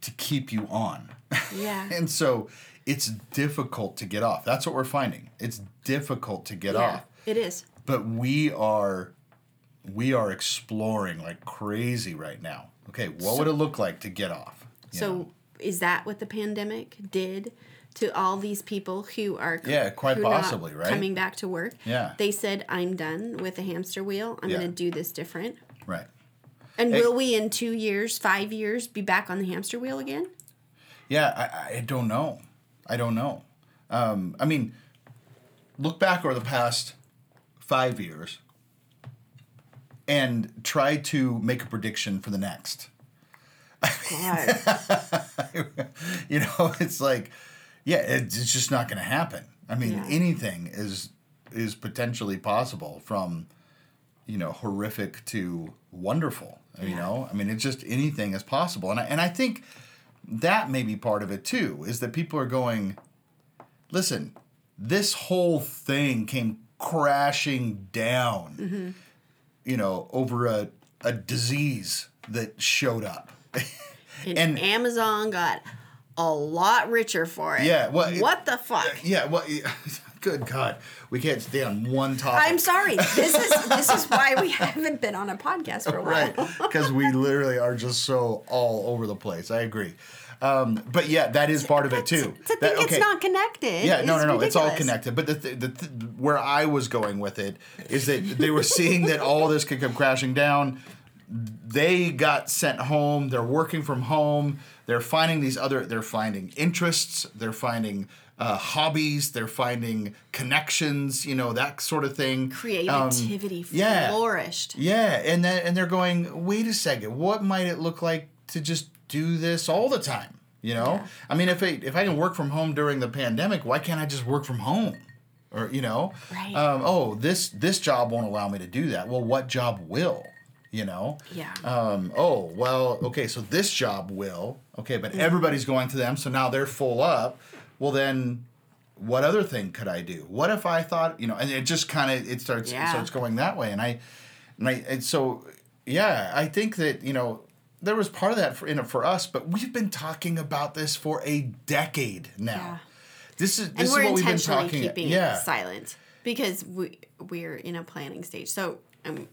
to keep you on. [laughs] Yeah. and so it's difficult to get off. That's what we're finding. It's difficult to get yeah, off. it is. But we are we are exploring like crazy right now. Okay, what would it look like to get off? So know? is that what the pandemic did to all these people who are Yeah, quite who are not possibly, right? coming back to work? Yeah. They said, "I'm done with the hamster wheel. I'm Yeah. going to do this different." right. And will we in two years, five years, be back on the hamster wheel again? Yeah, I, I don't know. I don't know. Um, I mean, look back over the past five years and try to make a prediction for the next. God. [laughs] you know, it's like, yeah, it's just not going to happen. I mean, Yeah. anything is is potentially possible from, you know, horrific to wonderful. You know, I mean, it's just anything is possible, and I, and I think that may be part of it too. Is that people are going, listen, this whole thing came crashing down, Mm-hmm. you know, over a a disease that showed up. and, [laughs] And- Amazon got a lot richer for it. Yeah, well, what the fuck? Yeah, well, yeah, [laughs] good God, we can't stay on one topic. I'm sorry. This is this is why we haven't been on a podcast for a while. right, because we literally are just so all over the place. I agree, um, but yeah, that is part of it too. To think That- it's not connected. Yeah, no, no, no. It's all connected. But the, th- the th- where I was going with it is that they were seeing that all this could come crashing down. They got sent home. They're working from home. They're finding these other. They're finding interests. They're finding uh, hobbies. They're finding connections. You know that sort of thing. Um, Creativity yeah. flourished. Yeah, and then and they're going, wait a second, what might it look like to just do this all the time? You know, Yeah. I mean, if I if I can work from home during the pandemic, why can't I just work from home? Or you know, Right. um, oh, this this job won't allow me to do that. Well, what job will? You know. Yeah. Um, oh well, okay, so this job will okay, Mm-hmm. but everybody's going to them, so now they're full up. Well, then what other thing could I do? What if I thought, you know, and it just kind of it starts it Yeah. starts going that way, and I, and I, and so yeah, I think that you know there was part of that for in it for us, but we've been talking about this for a decade now. Yeah. This is this is we're what we've been talking. keeping yeah, it silent because we we're in a planning stage. So um,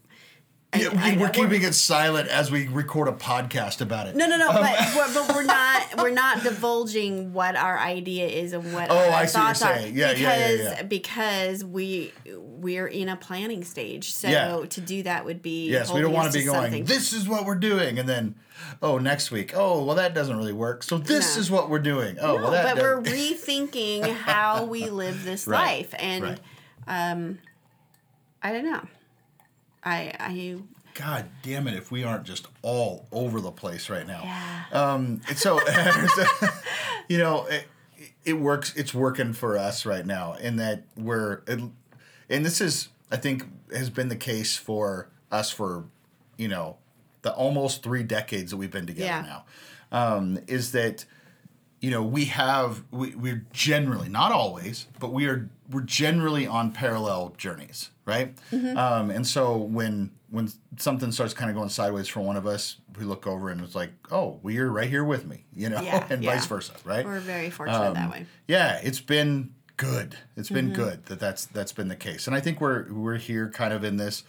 Yeah, I- we, we're keeping it silent as we record a podcast about it. No, no, no. Um, but, but but we're [laughs] not we're not divulging what our idea is and what Oh, our I see what you're thoughts saying. Yeah, yeah, because yeah, yeah. because we we're in a planning stage. So Yeah. to do that would be Yes, we don't want to be going. something. This is what we're doing, and then, oh, next week. Oh, well, that doesn't really work. So this No. is what we're doing. Oh, no, well, that. but we're rethinking how we [laughs] live this Right, life, and right. Um, I don't know. I I God damn it! If we aren't just all over the place right now. yeah. Um, so, [laughs] you know, it, it works. It's working for us right now in that we're, and this is, I think, has been the case for us for, you know, the almost three decades that we've been together Yeah. now. Um, is that, you know, we have we, we're generally not always, but we are we're generally on parallel journeys, right? Mm-hmm. Um, and so when when something starts kind of going sideways for one of us, we look over and it's like, oh, well, you're right here with me, you know, Yeah, [laughs] and yeah. vice versa, right? We're very fortunate that Um, way. Yeah, it's been good. It's been Mm-hmm. good that that's that's been the case, and I think we're we're here kind of in this,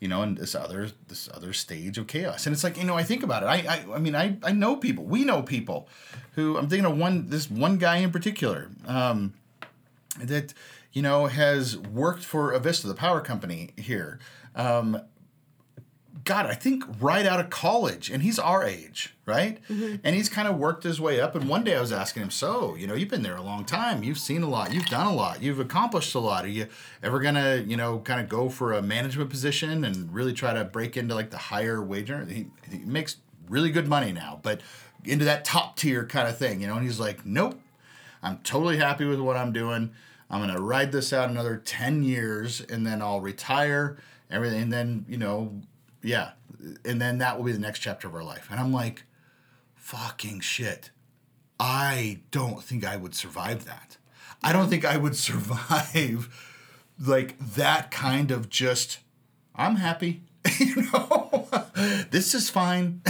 you know, in this other this other stage of chaos, and it's like you know I think about it. I I, I mean I I know people. We know people, who I'm thinking of one this one guy in particular, um, that you know has worked for Avista, the power company here. Um, God, I think right out of college, and he's our age, right? And he's kind of worked his way up. And one day I was asking him, "So, you know, you've been there a long time. You've seen a lot. You've done a lot. You've accomplished a lot. Are you ever gonna, you know, kind of go for a management position and really try to break into like the higher wage earner? He, he makes really good money now, but into that top tier kind of thing, you know." And he's like, "Nope, I'm totally happy with what I'm doing. I'm gonna ride this out another ten years, and then I'll retire. Everything, and then you know, yeah, and then that will be the next chapter of our life." And I'm like, "Fucking shit! I don't think I would survive that. I don't think I would [laughs] survive like that kind of just. I'm happy." [laughs] you know, [laughs] this is fine.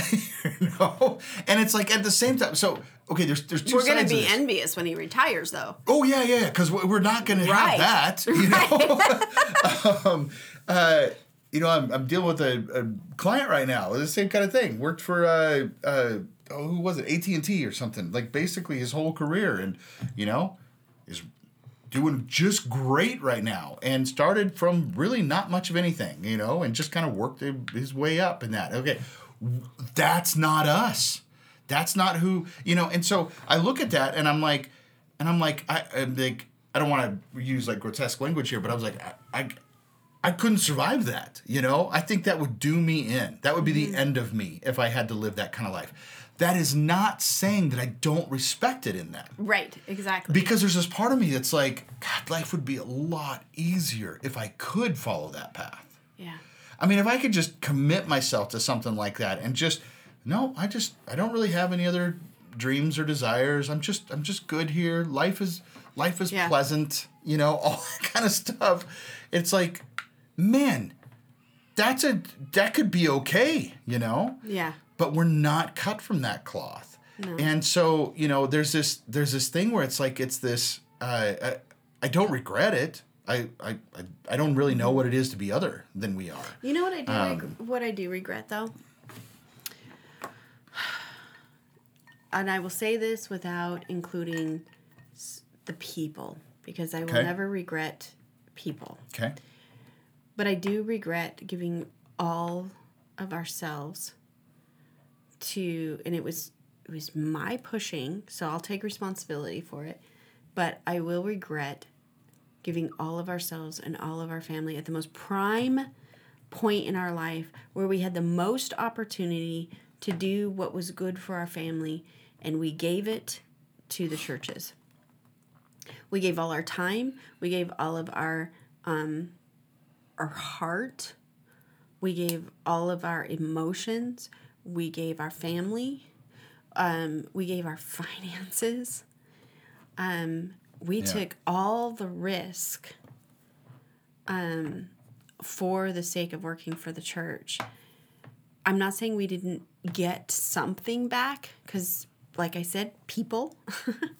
you know, and it's like at the same time. So okay, there's there's 2 We're gonna sides of be envious when he retires, though. Oh yeah, yeah, because we're not going to Right. have that. [laughs] You know, [laughs] um, uh, you know, I'm, I'm dealing with a, a client right now. The same kind of thing. Worked for uh, uh, oh, who was it? AT and T or something. Like basically his whole career, and you know, is doing just great right now. And started from really not much of anything. You know, and just kind of worked his way up in that. Okay, that's not us. That's not who you know. And so I look at that and I'm like, and I'm like, I, I'm like, I don't want to use like grotesque language here, but I was like, I, I, I couldn't survive that. You know, I think that would do me in. That would be the mm-hmm. end of me if I had to live that kind of life. That is not saying that I don't respect it in that. Right, exactly. Because there's this part of me that's like, God, life would be a lot easier if I could follow that path. yeah. I mean, if I could just commit myself to something like that and just no, I just I don't really have any other dreams or desires. I'm just I'm just good here. Life is life is Yeah. pleasant, you know, [laughs] all that kind of stuff. It's like, man, that's a that could be okay, you know? Yeah. but we're not cut from that cloth. No. And so, you know, there's this there's this thing where it's like it's this uh, I, I don't regret it. I, I I don't really know what it is to be other than we are. You know what I do? Um, what I do regret though, and I will say this without including the people because I will Okay. never regret people. Okay. But I do regret giving all of ourselves to and it was it was my pushing, so I'll take responsibility for it. But I will regret giving all of ourselves and all of our family at the most prime point in our life where we had the most opportunity to do what was good for our family and we gave it to the churches. We gave all our time, we gave all of our um our heart, we gave all of our emotions, we gave our family, um, we gave our [laughs] finances. Um, we Yeah. took all the risk um, for the sake of working for the church. I'm not saying we didn't get something back because, like I said, people.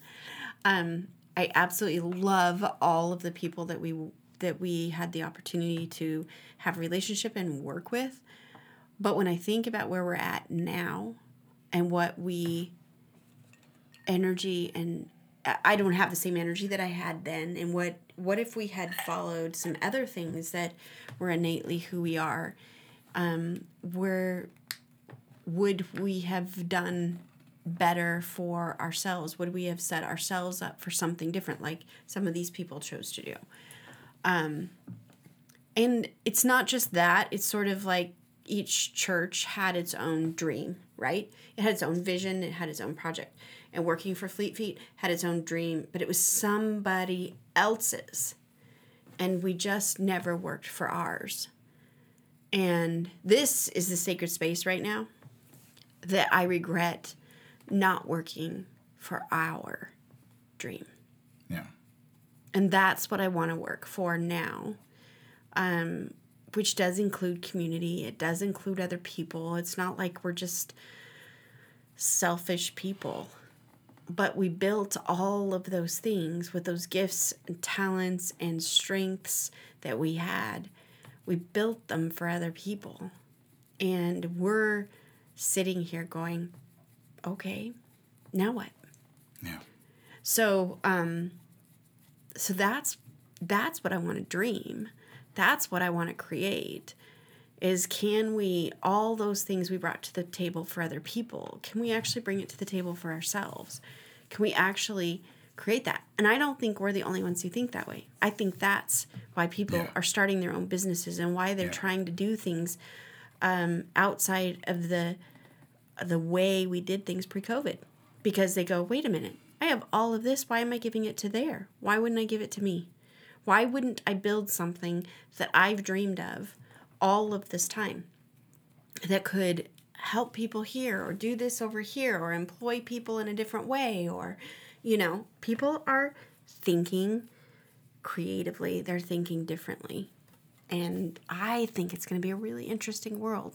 [laughs] um, I absolutely love all of the people that we that we had the opportunity to have relationship and work with. But when I think about where we're at now and what we energy and I- don't have the same energy that I had then and what what if we had followed some other things that were innately who we are um where would we have done better for ourselves? Would we have set ourselves up for something different like some of these people chose to do? Um and it's not just that it's sort of like each church had its own dream right? It had its own vision it had its own project and working for Fleet Feet had its own dream but it was somebody else's and we just never worked for ours and this is the sacred space right now that i regret not working for our dream Yeah. and that's what I want to work for now. Um, which does include community. It does include other people. It's not like we're just selfish people. But we built all of those things with those gifts and talents and strengths that we had. We built them for other people. And we're sitting here going, okay, now what? Yeah. So, um, so that's that's what I want to dream. That's what I want to create. Is can we all those things we brought to the table for other people? Can we actually bring it to the table for ourselves? Can we actually create that? And I don't think we're the only ones who think that way. I think that's why people Yeah. are starting their own businesses and why they're Yeah. trying to do things um, outside of the the way we did things pre-COVID because they go, wait a minute, I have all of this. Why am I giving it to there? Why wouldn't I give it to me? Why wouldn't I build something that I've dreamed of all of this time that could help people here or do this over here or employ people in a different way or you know, people are thinking creatively, they're thinking differently. And I think it's going to be a really interesting world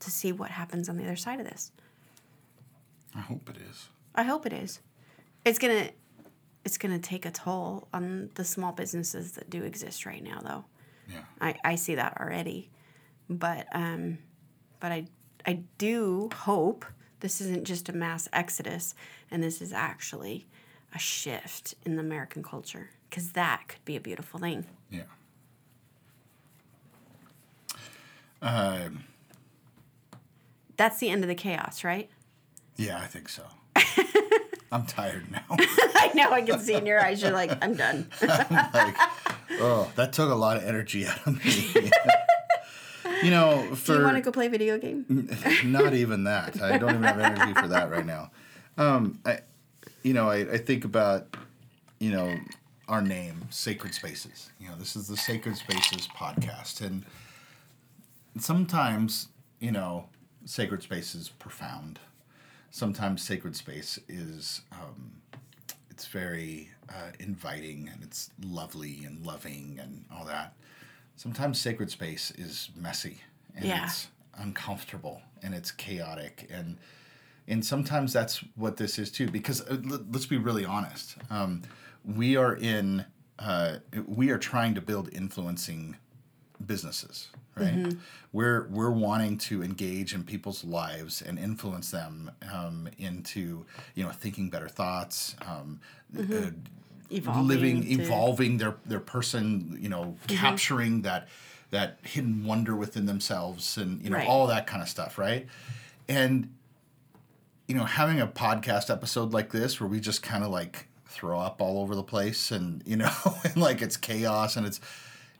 to see what happens on the other side of this. I hope it is. I hope it is. It's gonna it's gonna take a toll on the small businesses that do exist right now though. Yeah. I, I see that already. But um but I I do hope this isn't just a mass exodus and this is actually a shift in the American culture because that could be a beautiful thing. Yeah. Um, That's the end of the chaos, right? yeah, I think so. [laughs] I'm tired now. [laughs] I know I can see in your eyes you're like, I'm done. [laughs] like, oh, that took a lot of energy out of me. you know, for Do you want to go play a video game? not even that. I don't even have energy for that right now. Um, I, you know, I, I think about, you know, our name, Sacred Spaces. You know, this is the Sacred Spaces podcast, and sometimes, you know, sacred space is profound. Sometimes sacred space is, um, it's very uh, inviting and it's lovely and loving and all that. Sometimes sacred space is messy and Yeah. it's uncomfortable and it's chaotic and and sometimes that's what this is too because uh, l- let's be really honest um, we are in uh, we are trying to build influencing businesses right? We're we're wanting to engage in people's lives and influence them um, into you know thinking better thoughts um, uh, Evolving living to- evolving their their person you know capturing that that hidden wonder within themselves and you know Right. all that kind of stuff right? And you know having a podcast episode like this where we just kind of like throw up all over the place and you know [laughs] and like it's chaos and it's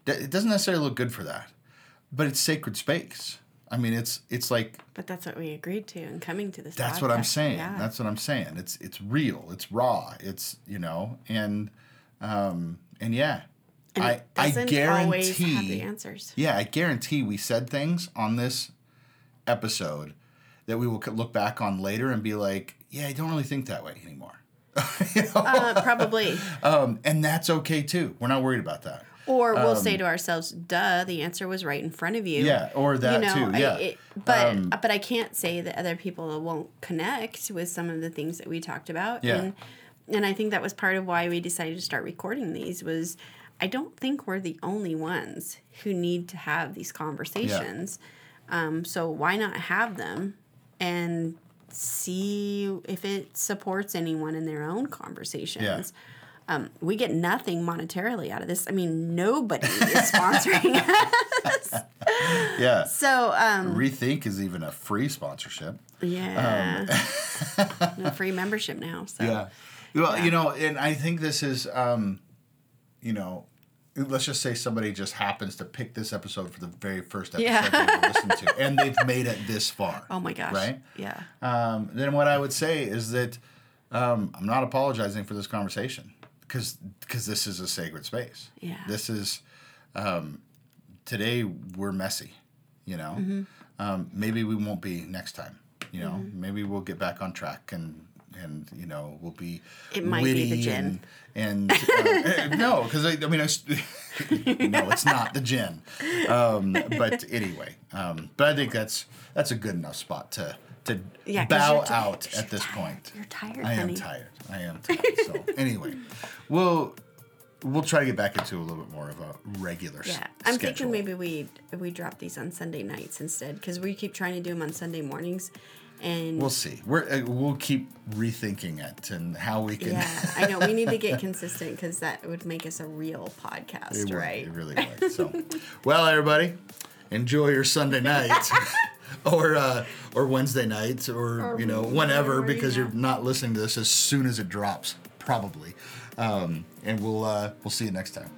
it doesn't necessarily look good for that but it's sacred space i mean it's it's like But that's what we agreed to in coming to this. that's what i'm saying Yeah. that's what i'm saying it's it's real it's raw it's you know and um and yeah and i i guarantee the answers. yeah, I guarantee we said things on this episode that we will look back on later and be like, yeah, I don't really think that way anymore. [laughs] You know? Uh, probably. [laughs] um, and that's okay too. We're not worried about that. Or we'll say to ourselves, "Duh, the answer was right in front of you." Um, Yeah, or that too. I- Yeah. it- but Um, but I can't say that other people won't connect with some of the things that we talked about. Yeah. And and I think that was part of why we decided to start recording these was I don't think we're the only ones who need to have these conversations. Um, so why not have them and see if it supports anyone in their own conversations? Um, we get nothing monetarily out of this. I mean, nobody is sponsoring [laughs] us. Yeah. So, um, Rethink is even a free sponsorship. yeah. [laughs] no free membership now. So. Yeah. Well, Yeah. you know, and I think this is, um, you know, let's just say somebody just happens to pick this episode for the very first episode Yeah. they've ever listened to, and they've made it this far. Oh my gosh. Right? Yeah. Um, then what I would say is that um, I'm not apologizing for this conversation because because this is a sacred space. Yeah. This is um, today we're messy. You know, Mm-hmm. um, maybe we won't be next time. You know, maybe we'll get back on track and and you know we'll be. It might be the gin. And, and uh, [laughs] no, because I, I mean, I, [laughs] no, it's not the gin. Um, but anyway, um, but I think that's that's a good enough spot to to Yeah, bow ti- out at this tired. point. You're tired, I am honey. tired. I am tired. So [laughs] anyway, we'll we'll try to get back into a little bit more of a regular. s- Yeah, I'm schedule. thinking maybe we we drop these on Sunday nights instead because we keep trying to do them on Sunday mornings, and We'll see. We're uh, we'll keep rethinking it and how we can. yeah, I know we need to get consistent because that would make us a real [laughs] podcast, It would, right? It really would. So, well, everybody, enjoy your Sunday night, [laughs] [laughs] or uh, or Wednesday night, or, Or you know whenever because you're not listening to this as soon as it drops, probably. Um, and we'll uh, we'll see you next time.